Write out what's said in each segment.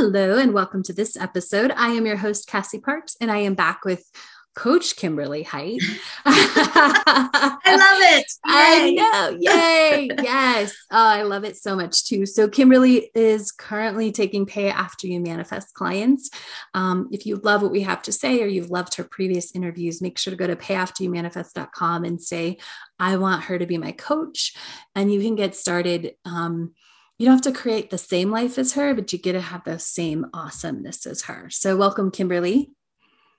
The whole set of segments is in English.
Hello, and welcome to this episode. I am your host, Cassie Parks, and I am back with Coach Kimberly Height. I love it. Yay. I know. Yay. yes. Oh, I love it so much too. So, Kimberly is currently taking Pay After You Manifest clients. Um, if you love what we have to say or you've loved her previous interviews, make sure to go to payafteryoumanifest.com and say, I want her to be my coach. And you can get started. Um, you don't have to create the same life as her, but you get to have the same awesomeness as her. So, welcome, Kimberly.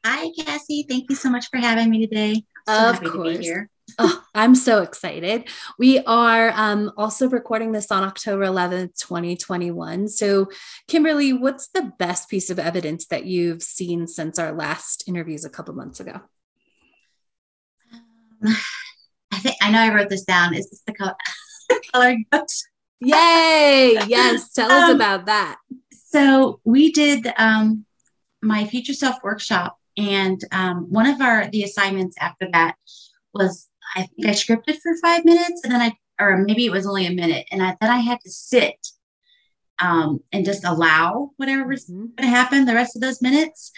Hi, Cassie. Thank you so much for having me today. So of course. oh, I'm so excited. We are um, also recording this on October 11th, 2021. So, Kimberly, what's the best piece of evidence that you've seen since our last interviews a couple months ago? Um, I think I know I wrote this down. Is this the color, coloring books? Yay! Yes, tell us um, about that. So we did um, my future self workshop and um, one of our the assignments after that was I think I scripted for five minutes and then I or maybe it was only a minute and I then I had to sit um, and just allow whatever was mm-hmm. going to happen the rest of those minutes.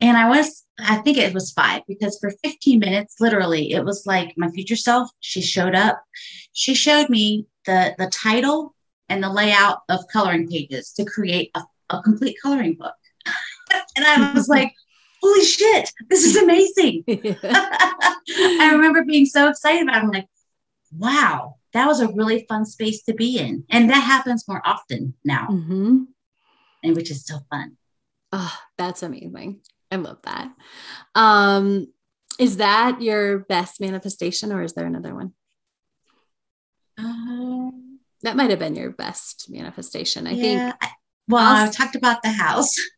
And I was I think it was five because for 15 minutes, literally, it was like my future self. She showed up. She showed me the the title and the layout of coloring pages to create a, a complete coloring book. and I was like, holy shit, this is amazing. I remember being so excited about it. I'm like, wow, that was a really fun space to be in. And that happens more often now. Mm-hmm. And which is so fun. Oh, that's amazing. I love that. Um, is that your best manifestation or is there another one? Um, that might have been your best manifestation. I yeah, think. I, well, I've talked about the house.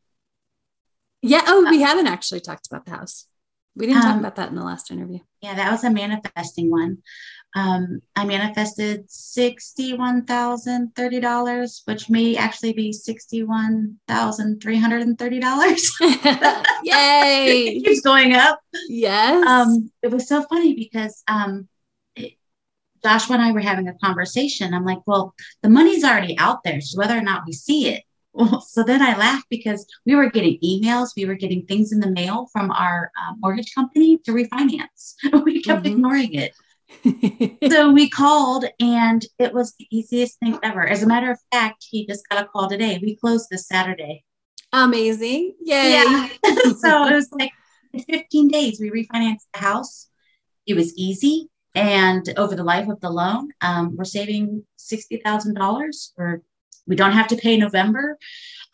Yeah. Oh, we uh, haven't actually talked about the house. We didn't um, talk about that in the last interview. Yeah, that was a manifesting one. Um, I manifested sixty-one thousand thirty dollars, which may actually be sixty-one thousand three hundred and thirty dollars. Yay! it keeps going up. Yes. Um, it was so funny because um, it, Joshua and I were having a conversation. I'm like, well, the money's already out there, so whether or not we see it, well, so then I laughed because we were getting emails, we were getting things in the mail from our uh, mortgage company to refinance. we kept mm-hmm. ignoring it. so we called and it was the easiest thing ever. As a matter of fact, he just got a call today. We closed this Saturday. Amazing. Yay. Yeah. so it was like in 15 days, we refinanced the house. It was easy. And over the life of the loan, um, we're saving $60,000 for we don't have to pay November.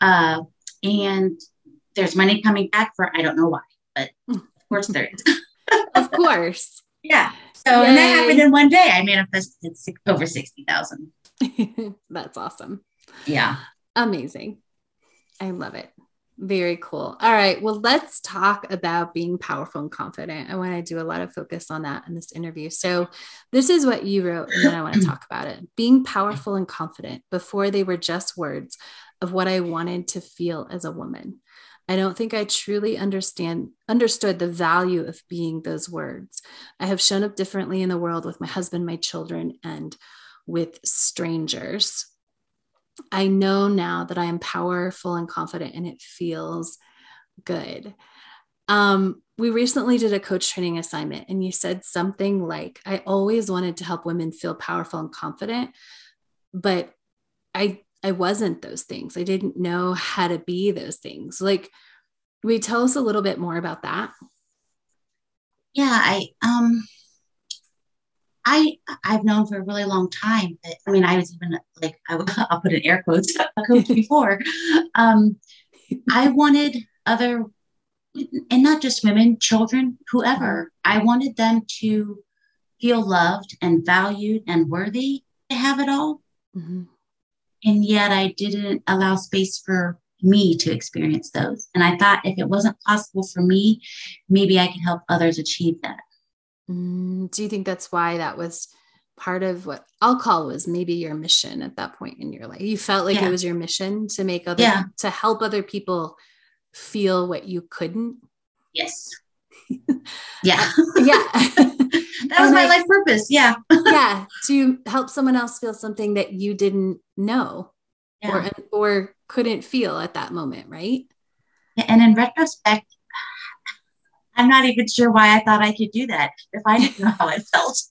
Uh, and there's money coming back for I don't know why, but of course there is. of course. Yeah. So Yay. and that happened in one day. I manifested six, over sixty thousand. That's awesome. Yeah. Amazing. I love it. Very cool. All right. Well, let's talk about being powerful and confident. I want to do a lot of focus on that in this interview. So, this is what you wrote, and then I want to talk about it. Being powerful and confident before they were just words of what I wanted to feel as a woman. I don't think I truly understand understood the value of being those words. I have shown up differently in the world with my husband, my children, and with strangers. I know now that I am powerful and confident and it feels good. Um, we recently did a coach training assignment and you said something like, I always wanted to help women feel powerful and confident, but I I wasn't those things. I didn't know how to be those things. Like, you tell us a little bit more about that? Yeah, I um I I've known for a really long time that I mean I was even like I, will put in air quotes a coach before. Um, I wanted other and not just women, children, whoever. I wanted them to feel loved and valued and worthy to have it all. Mm-hmm. And yet I didn't allow space for me to experience those. And I thought if it wasn't possible for me, maybe I could help others achieve that. Mm, do you think that's why that was part of what I'll call was maybe your mission at that point in your life? You felt like yeah. it was your mission to make other yeah. to help other people feel what you couldn't. Yes. Yeah. yeah. that was my I, life purpose. Yeah. yeah. To help someone else feel something that you didn't know yeah. or or couldn't feel at that moment, right? And in retrospect, I'm not even sure why I thought I could do that if I didn't know how I felt.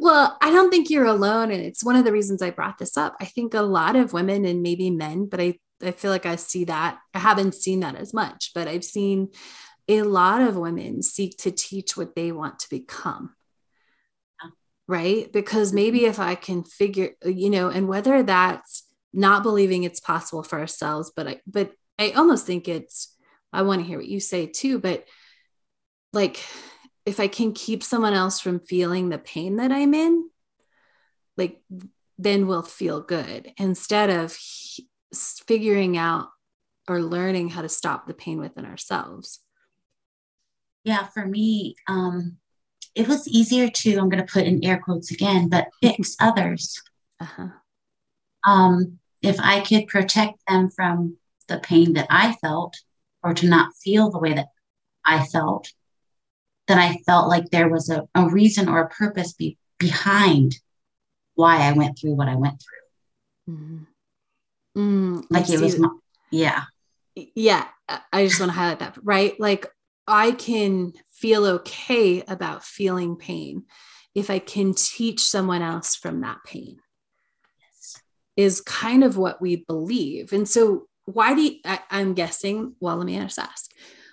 well, I don't think you're alone. And it's one of the reasons I brought this up. I think a lot of women and maybe men, but I, I feel like I see that. I haven't seen that as much, but I've seen a lot of women seek to teach what they want to become right? Because maybe mm-hmm. if I can figure, you know, and whether that's not believing it's possible for ourselves, but I, but I almost think it's, I want to hear what you say too, but like if I can keep someone else from feeling the pain that I'm in, like then we'll feel good instead of figuring out or learning how to stop the pain within ourselves. Yeah, for me, um, it was easier to, I'm going to put in air quotes again, but fix others. Uh-huh. Um, if I could protect them from the pain that I felt or to not feel the way that I felt, then I felt like there was a, a reason or a purpose be, behind why I went through what I went through. Mm-hmm. Mm, like it was, my, yeah. Yeah. I just want to highlight that, right? Like I can feel okay about feeling pain if I can teach someone else from that pain, yes. is kind of what we believe. And so, why do you, I, I'm guessing, well, let me just ask,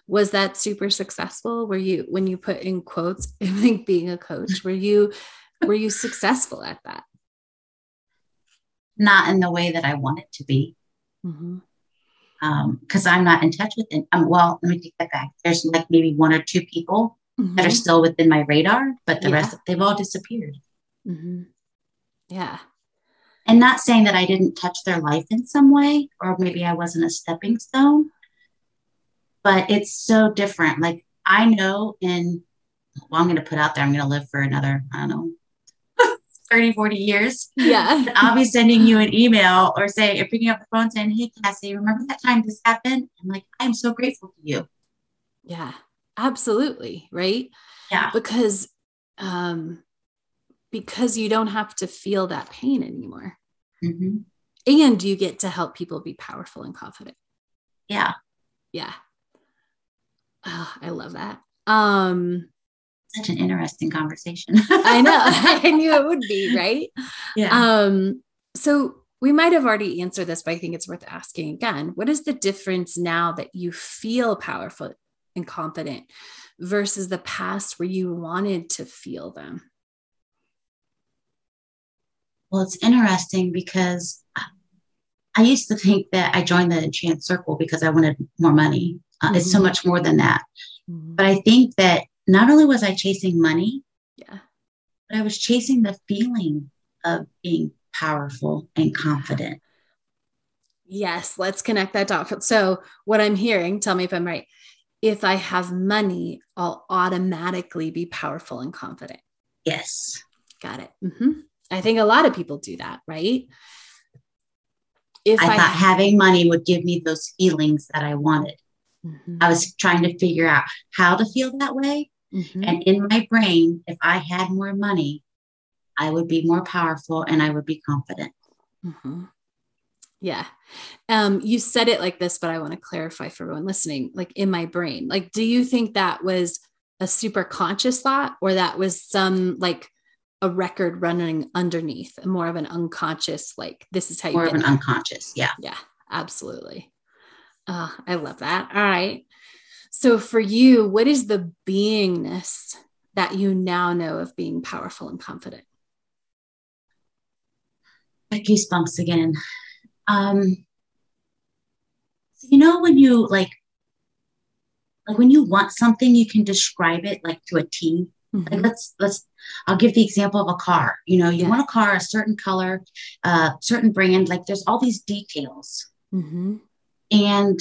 was that super successful? Were you, when you put in quotes, I think being a coach, were you, were you successful at that? Not in the way that I want it to be. Mm-hmm because um, I'm not in touch with it. Um, well, let me take that back. There's like maybe one or two people mm-hmm. that are still within my radar, but the yeah. rest they've all disappeared. Mm-hmm. Yeah. And not saying that I didn't touch their life in some way, or maybe I wasn't a stepping stone, but it's so different. Like I know in, well, I'm going to put out there, I'm going to live for another, I don't know, 30, 40 years. Yeah. I'll be sending you an email or say, or picking up the phone saying, Hey, Cassie, remember that time this happened? I'm like, I'm so grateful to you. Yeah, absolutely. Right. Yeah. Because, um, because you don't have to feel that pain anymore. Mm-hmm. And you get to help people be powerful and confident. Yeah. Yeah. Oh, I love that. Um, such an interesting conversation. I know. I knew it would be, right? Yeah. Um, so we might have already answered this, but I think it's worth asking again. What is the difference now that you feel powerful and confident versus the past where you wanted to feel them? Well, it's interesting because I used to think that I joined the Enchant Circle because I wanted more money. Uh, mm-hmm. It's so mm-hmm. much more than that. Mm-hmm. But I think that not only was I chasing money, yeah, but I was chasing the feeling of being powerful and confident. Yes, let's connect that dot. So, what I'm hearing, tell me if I'm right. If I have money, I'll automatically be powerful and confident. Yes. Got it. Mm-hmm. I think a lot of people do that, right? If I, I thought having money would give me those feelings that I wanted. Mm-hmm. I was trying to figure out how to feel that way. Mm-hmm. And in my brain, if I had more money, I would be more powerful and I would be confident. Mm-hmm. Yeah. Um, you said it like this, but I want to clarify for everyone listening like in my brain. Like, do you think that was a super conscious thought or that was some like a record running underneath, more of an unconscious, like, this is how you more of an unconscious? Yeah. Yeah, absolutely. Oh, I love that. All right. So, for you, what is the beingness that you now know of being powerful and confident? Goosebumps again. Um, so you know when you like, like when you want something, you can describe it like to a T. Mm-hmm. Like let's let's. I'll give the example of a car. You know, you yeah. want a car a certain color, uh, certain brand. Like there's all these details Mm-hmm. And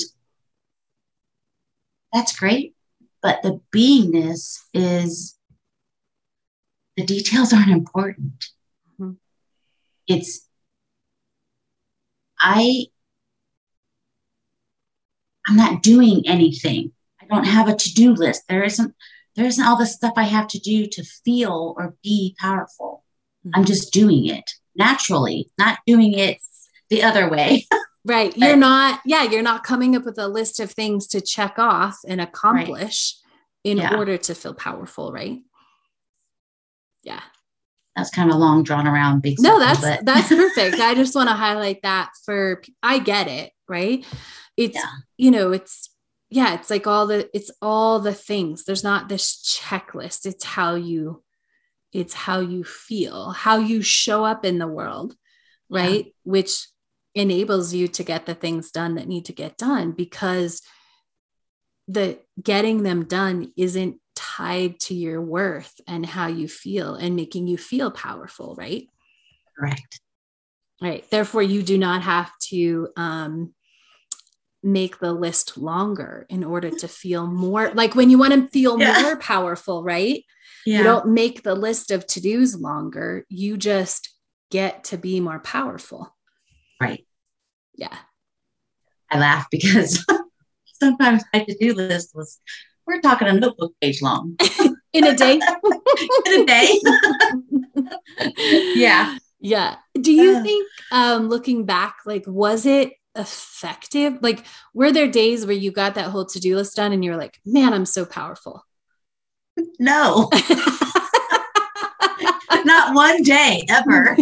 that's great. But the beingness is the details aren't important. Mm-hmm. It's, I, I'm not doing anything. I don't have a to do list. There isn't, there isn't all the stuff I have to do to feel or be powerful. Mm-hmm. I'm just doing it naturally, not doing it the other way. right. You're not, yeah, you're not coming up with a list of things to check off and accomplish right. in yeah. order to feel powerful, right? Yeah. That's kind of a long drawn around big No, that's but. that's perfect. I just want to highlight that for I get it, right? It's yeah. you know, it's yeah, it's like all the it's all the things. There's not this checklist. It's how you it's how you feel, how you show up in the world, right? Yeah. Which enables you to get the things done that need to get done because the getting them done isn't tied to your worth and how you feel and making you feel powerful, right? Correct. Right. Therefore, you do not have to um, make the list longer in order to feel more like when you want to feel yeah. more powerful, right? Yeah. You don't make the list of to dos longer. You just get to be more powerful. Right. Yeah. I laugh because sometimes my to do list was, we're talking a notebook page long. In a day. In a day. yeah. Yeah. Do you uh, think, um, looking back, like, was it effective? Like, were there days where you got that whole to do list done and you were like, man, I'm so powerful? No. Not one day ever.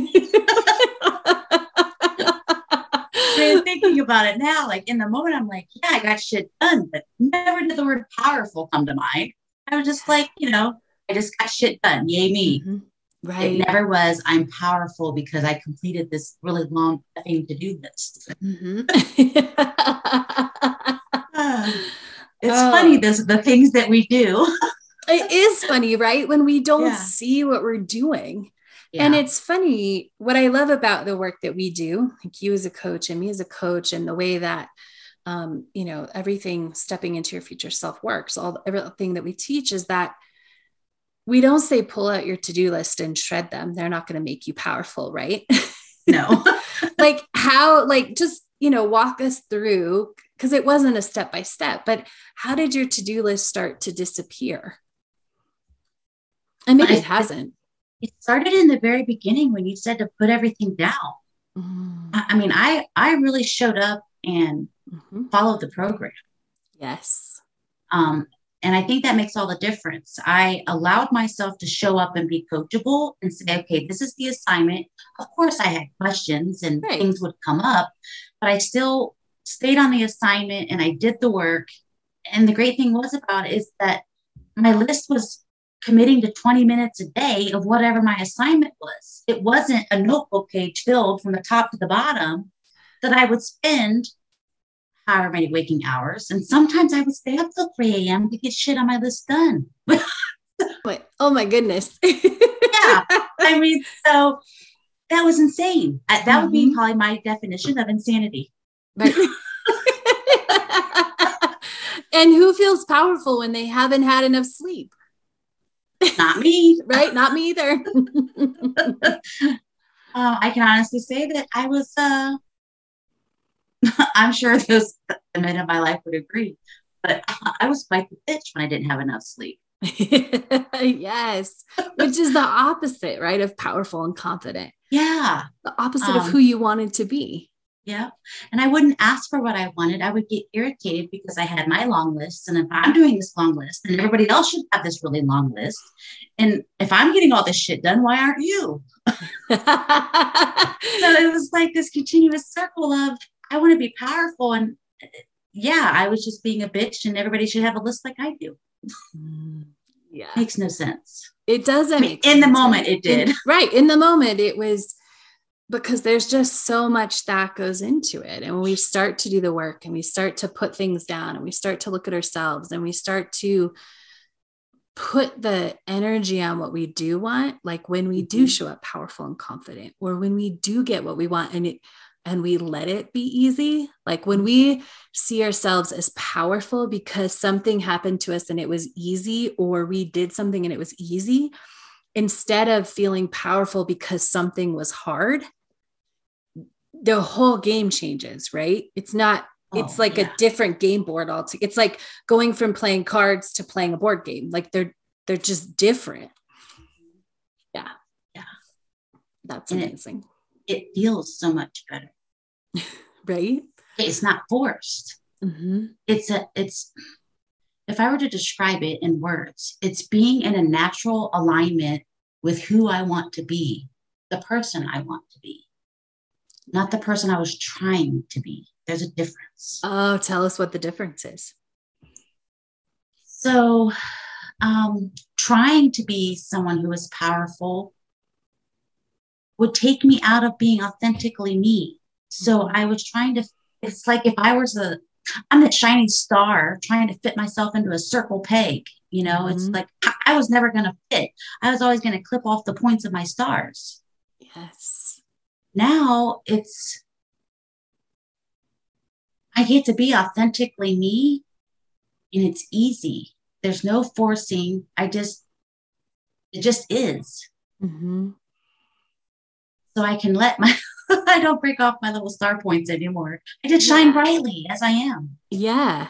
Thinking about it now, like in the moment, I'm like, yeah, I got shit done, but never did the word powerful come to mind. I was just like, you know, I just got shit done. Yay, me. Mm-hmm. Right. It never was, I'm powerful because I completed this really long thing to do list. Mm-hmm. it's oh. funny, this, the things that we do. it is funny, right? When we don't yeah. see what we're doing. Yeah. And it's funny what I love about the work that we do, like you as a coach and me as a coach, and the way that um, you know everything stepping into your future self works. All everything that we teach is that we don't say pull out your to-do list and shred them. They're not going to make you powerful, right? No. like how, like just you know, walk us through because it wasn't a step by step, but how did your to-do list start to disappear? And maybe it hasn't it started in the very beginning when you said to put everything down. Mm. I, I, mean, I I really showed up and mm-hmm. followed the program. Yes. Um, and I think that makes all the difference. I allowed myself to show up and be coachable and say, okay, this is the assignment. Of course, I had questions and right. things would come up, but I still stayed on the assignment and I did the work. And the great thing was about it is that my list was committing to 20 minutes a day of whatever my assignment was. It wasn't a notebook page filled from the top to the bottom that I would spend however many waking hours. And sometimes I would stay up till 3 a.m. to get shit on my list done. Wait, oh my goodness. yeah. I mean, so that was insane. That mm-hmm. would be mm-hmm. probably my definition of insanity. Right. and who feels powerful when they haven't had enough sleep? Not me. right? Not me either. uh, I can honestly say that I was, uh, I'm sure those men in my life would agree, but I was quite the bitch when I didn't have enough sleep. yes, which is the opposite, right? Of powerful and confident. Yeah. The opposite um, of who you wanted to be. Yeah. And I wouldn't ask for what I wanted. I would get irritated because I had my long list. And if I'm doing this long list, then everybody else should have this really long list. And if I'm getting all this shit done, why aren't you? so it was like this continuous circle of I want to be powerful. And yeah, I was just being a bitch and everybody should have a list like I do. Mm, yeah. Makes no sense. It doesn't. I mean, in the moment, it did. In, right. In the moment, it was because there's just so much that goes into it. And when we start to do the work and we start to put things down and we start to look at ourselves and we start to put the energy on what we do want, like when we do mm-hmm. show up powerful and confident, or when we do get what we want. And it, and we let it be easy. Like when we see ourselves as powerful because something happened to us and it was easy, or we did something and it was easy, instead of feeling powerful because something was hard, the whole game changes, right? It's not, oh, it's like yeah. a different game board altogether. It's like going from playing cards to playing a board game. Like they're they're just different. Yeah. Yeah. That's and amazing. It, it feels so much better. right? It's not forced. Mm-hmm. It's a, it's, if I were to describe it in words, it's being in a natural alignment with who I want to be, the person I want to be, not the person I was trying to be. There's a difference. Oh, tell us what the difference is. So, um, trying to be someone who is powerful would take me out of being authentically me. So mm-hmm. I was trying to, it's like if I was a, I'm the shining star trying to fit myself into a circle peg. You know, mm-hmm. it's like I was never going to fit. I was always going to clip off the points of my stars. Yes. Now it's, I get to be authentically me and it's easy. There's no forcing. I just, it just is. Mm-hmm. So I can let my, I don't break off my little star points anymore. I just shine yeah. brightly as I am. Yeah.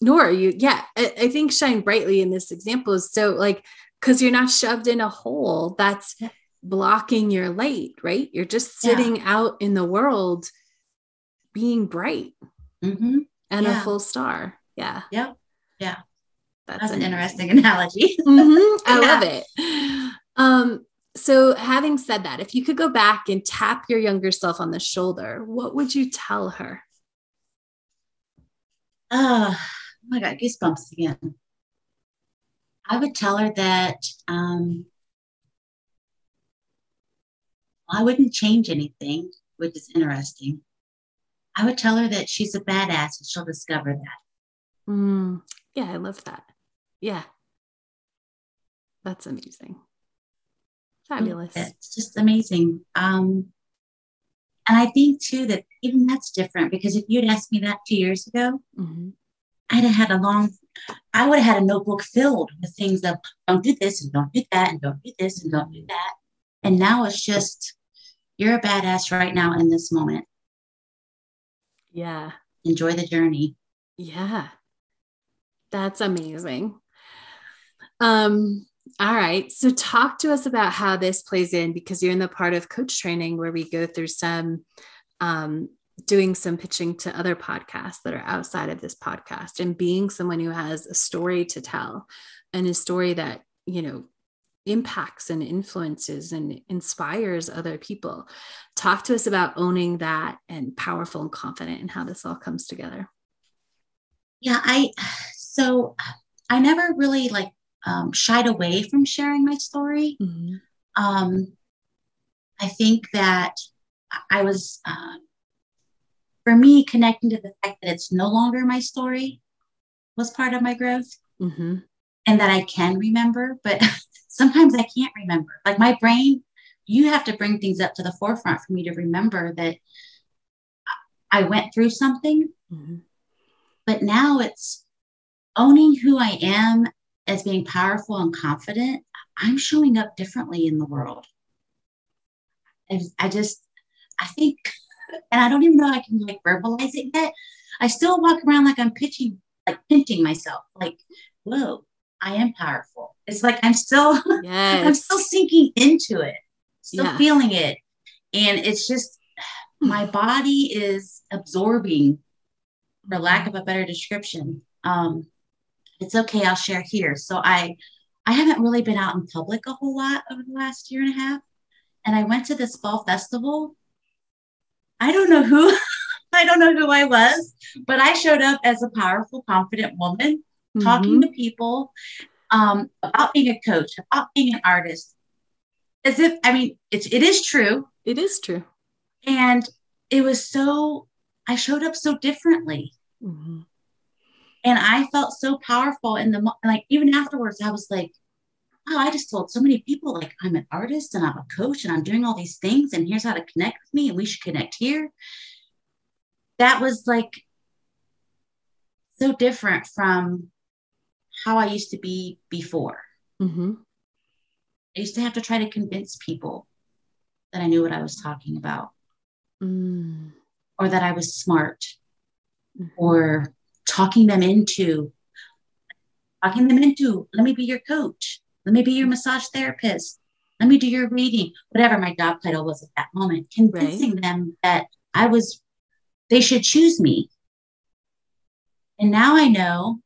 Nor you, yeah. I, I, think shine brightly in this example is so like, because you're not shoved in a hole that's blocking your light, right? You're just sitting yeah. out in the world being bright mm-hmm. and yeah. a full star. Yeah. Yep. Yeah. That's, That's an interesting analogy. mm-hmm. I love it. Um, so, having said that, if you could go back and tap your younger self on the shoulder, what would you tell her? Oh, my God, goosebumps again. I would tell her that um, I wouldn't change anything, which is interesting. I would tell her that she's a badass and she'll discover that. Mm, yeah, I love that. Yeah. That's amazing. Fabulous. It's just amazing. Um, and I think too that even that's different because if you'd asked me that two years ago, mm-hmm. I'd have had a long, I would have had a notebook filled with things of don't do this and don't do that and don't do this and don't do that. And now it's just, you're a badass right now in this moment. Yeah. Enjoy the journey. Yeah. That's amazing. Um, all right. So, talk to us about how this plays in because you're in the part of coach training where we go through some um, doing some pitching to other podcasts that are outside of this podcast and being someone who has a story to tell and a story that, you know, impacts and influences and inspires other people. Talk to us about owning that and powerful and confident and how this all comes together. Yeah, I, so I never really like um, shied away from sharing my story. Mm-hmm. Um, I think that I was, uh, for me, connecting to the fact that it's no longer my story was part of my growth. Mm-hmm. And that I can remember, but sometimes I can't remember. Like my brain, you have to bring things up to the forefront for me to remember that I went through something. Mm-hmm. But now it's owning who I am as being powerful and confident, I'm showing up differently in the world. I, I just, I think, and I don't even know I can like verbalize it yet. I still walk around like I'm pitching, like pinching myself, like, whoa, I am powerful. It's like I'm still, yes. I'm still sinking into it, still yeah. feeling it. And it's just, my body is absorbing, for lack of a better description, um, it's okay i'll share here so i i haven't really been out in public a whole lot over the last year and a half and i went to this fall festival i don't know who i don't know who i was but i showed up as a powerful confident woman mm-hmm. talking to people um, about being a coach about being an artist as if i mean it's it is true it is true and it was so i showed up so differently mm-hmm. And I felt so powerful in the like even afterwards, I was like, wow, I just told so many people like I'm an artist and I'm a coach and I'm doing all these things and here's how to connect with me and we should connect here. That was like so different from how I used to be before. Mm-hmm. I used to have to try to convince people that I knew what I was talking about Mm. or that I was smart Mhm. or talking them into talking them into let me be your coach let me be your massage therapist let me do your reading whatever my job title was at that moment convincing them that i was they should choose me and now i know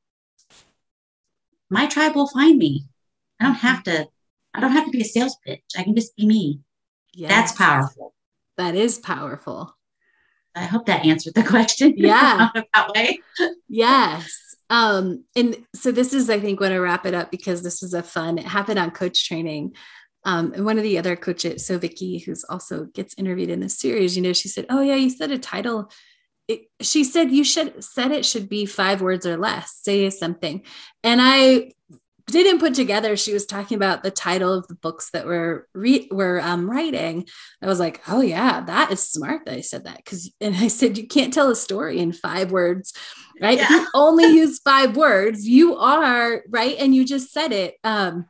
my tribe will find me i don't have to i don't have to be a sales pitch i can just be me that's powerful That is powerful. i hope that answered the question Yeah. that way Yes. Um, and so this is, I think, when I wrap it up because this is a fun, it happened on coach training. Um, and one of the other coaches, so Vicky, who's also gets interviewed in this series, you know, she said, Oh, yeah, you said a title. It, she said you should said it should be five words or less, say something. And I didn't put together she was talking about the title of the books that we're re- we're um, writing i was like oh yeah that is smart that i said that because and i said you can't tell a story in five words right if Yeah. you only use five words you are right and you just said it um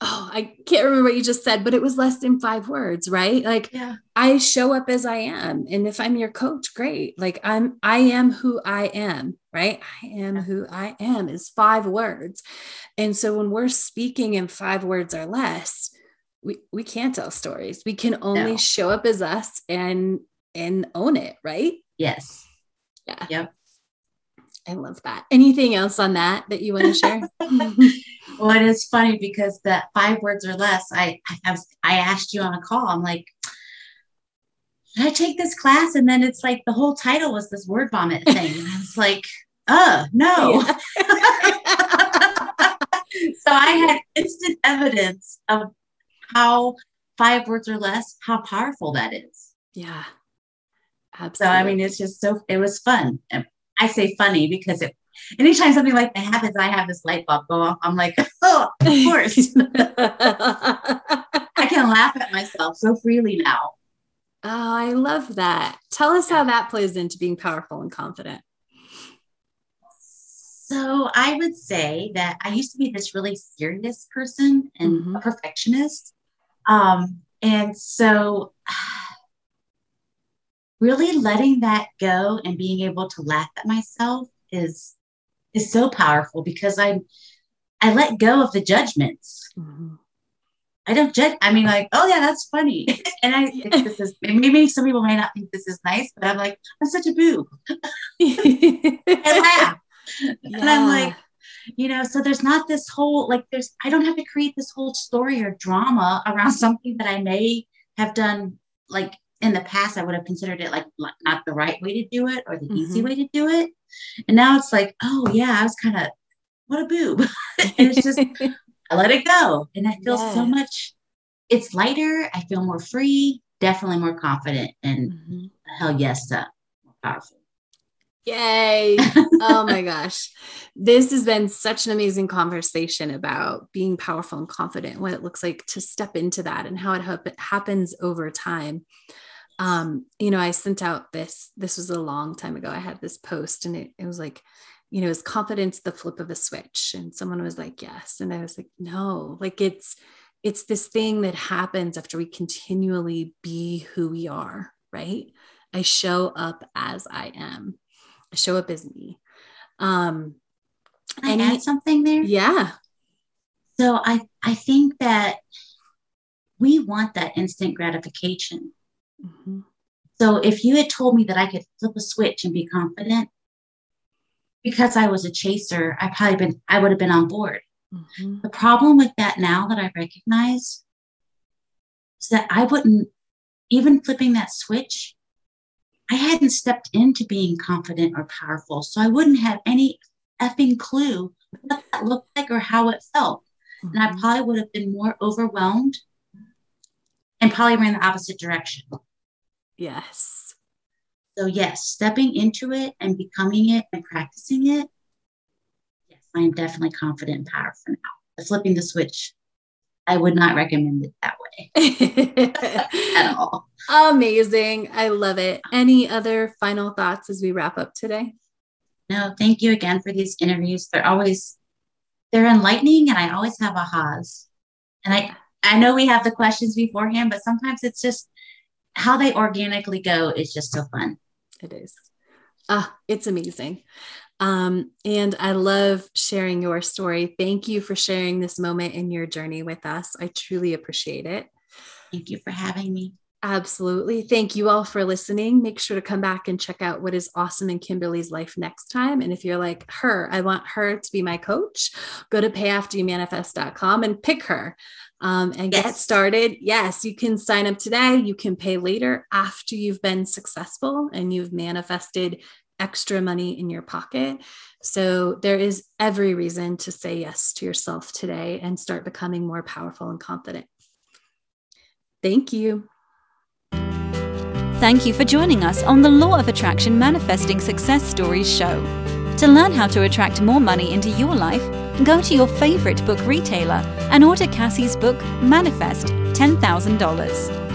oh i can't remember what you just said but it was less than five words right like yeah I show up as I am. And if I'm your coach, great. Like I'm, I am who I am, right? I am who I am is five words. And so when we're speaking in five words or less, we, we can't tell stories. We can only No. show up as us and and own it, right? yes Yeah. Yep. I love that. Anything else on that that you want to share? Well, it is funny because that five words or less, I I, was, I asked you on a call. I'm like, should I take this class? And then it's like the whole title was this word vomit thing. And I was like, uh, no. so I had instant evidence of how five words or less, how powerful that is. yeah. So I mean, it's just so it was fun. I say funny because it anytime something like that happens, I have this light bulb go off. I'm like, oh, of course. I can laugh at myself so freely now. Oh, I love that. Tell us how that plays into being powerful and confident. So I would say that I used to be this really serious person and Mhm. a perfectionist. Um, and so really letting that go and being able to laugh at myself is is so powerful because I I let go of the judgments. Mm-hmm. I don't judge. I mean, like, oh yeah, that's funny. And I think this is maybe some people may not think this is nice, but I'm like, I'm such a boob. I laugh. And I'm like, you know, so there's not this whole like there's I don't have to create this whole story or drama around something that I may have done like in the past I would have considered it like not the right way to do it or the easy Mhm. way to do it. And now it's like, oh yeah, I was kind of what a boob. and it's just I let it go. And I feel so much it's lighter. I feel more free, definitely more confident and Mhm. hell yes, uh, more powerful. Yay. Oh my gosh. This has been such an amazing conversation about being powerful and confident, what it looks like to step into that and how it hap- happens over time. Um, you know, I sent out this, this was a long time ago. I had this post and it, it was like, you know, is confidence the flip of a switch? And someone was like, yes. And I was like, no, like it's, it's this thing that happens after we continually be who we are, right? I show up as I am. I show up as me. Um, I Any- add something there? yeah. So I I think that we want that instant gratification. Mhm. So if you had told me that I could flip a switch and be confident, because I was a chaser, I probably been I would have been on board. Mhm. The problem with that now that I recognize is that I wouldn't even flipping that switch. I hadn't stepped into being confident or powerful, so I wouldn't have any effing clue what that looked like or how it felt. and I Mhm. probably would have been more overwhelmed and probably ran the opposite direction. Yes. So, yes, stepping into it and becoming it and practicing it, yes, I am definitely confident and powerful now. But flipping the switch I would not recommend it that way at all. Amazing. I love it. Any other final thoughts as we wrap up today? No, thank you again for these interviews. They're always they're enlightening and I always have ahas. And I I know we have the questions beforehand, but sometimes it's just how they organically go is just so fun. It is. Ah, it's amazing. Um, and I love sharing your story. Thank you for sharing this moment in your journey with us. I truly appreciate it. Thank you for having me. Absolutely. Thank you all for listening. Make sure to come back and check out what is awesome in Kimberly's life next time. And if you're like her, I want her to be my coach, go to payafteryoumanifest.com and pick her um, and yes. get started. Yes, you can sign up today. You can pay later after you've been successful and you've manifested extra money in your pocket. So there is every reason to say yes to yourself today and start becoming more powerful and confident. Thank you. Thank you for joining us on the Law of Attraction Manifesting Success Stories show. To learn how to attract more money into your life, go to your favorite book retailer and order Cassie's book, Manifest $10,000.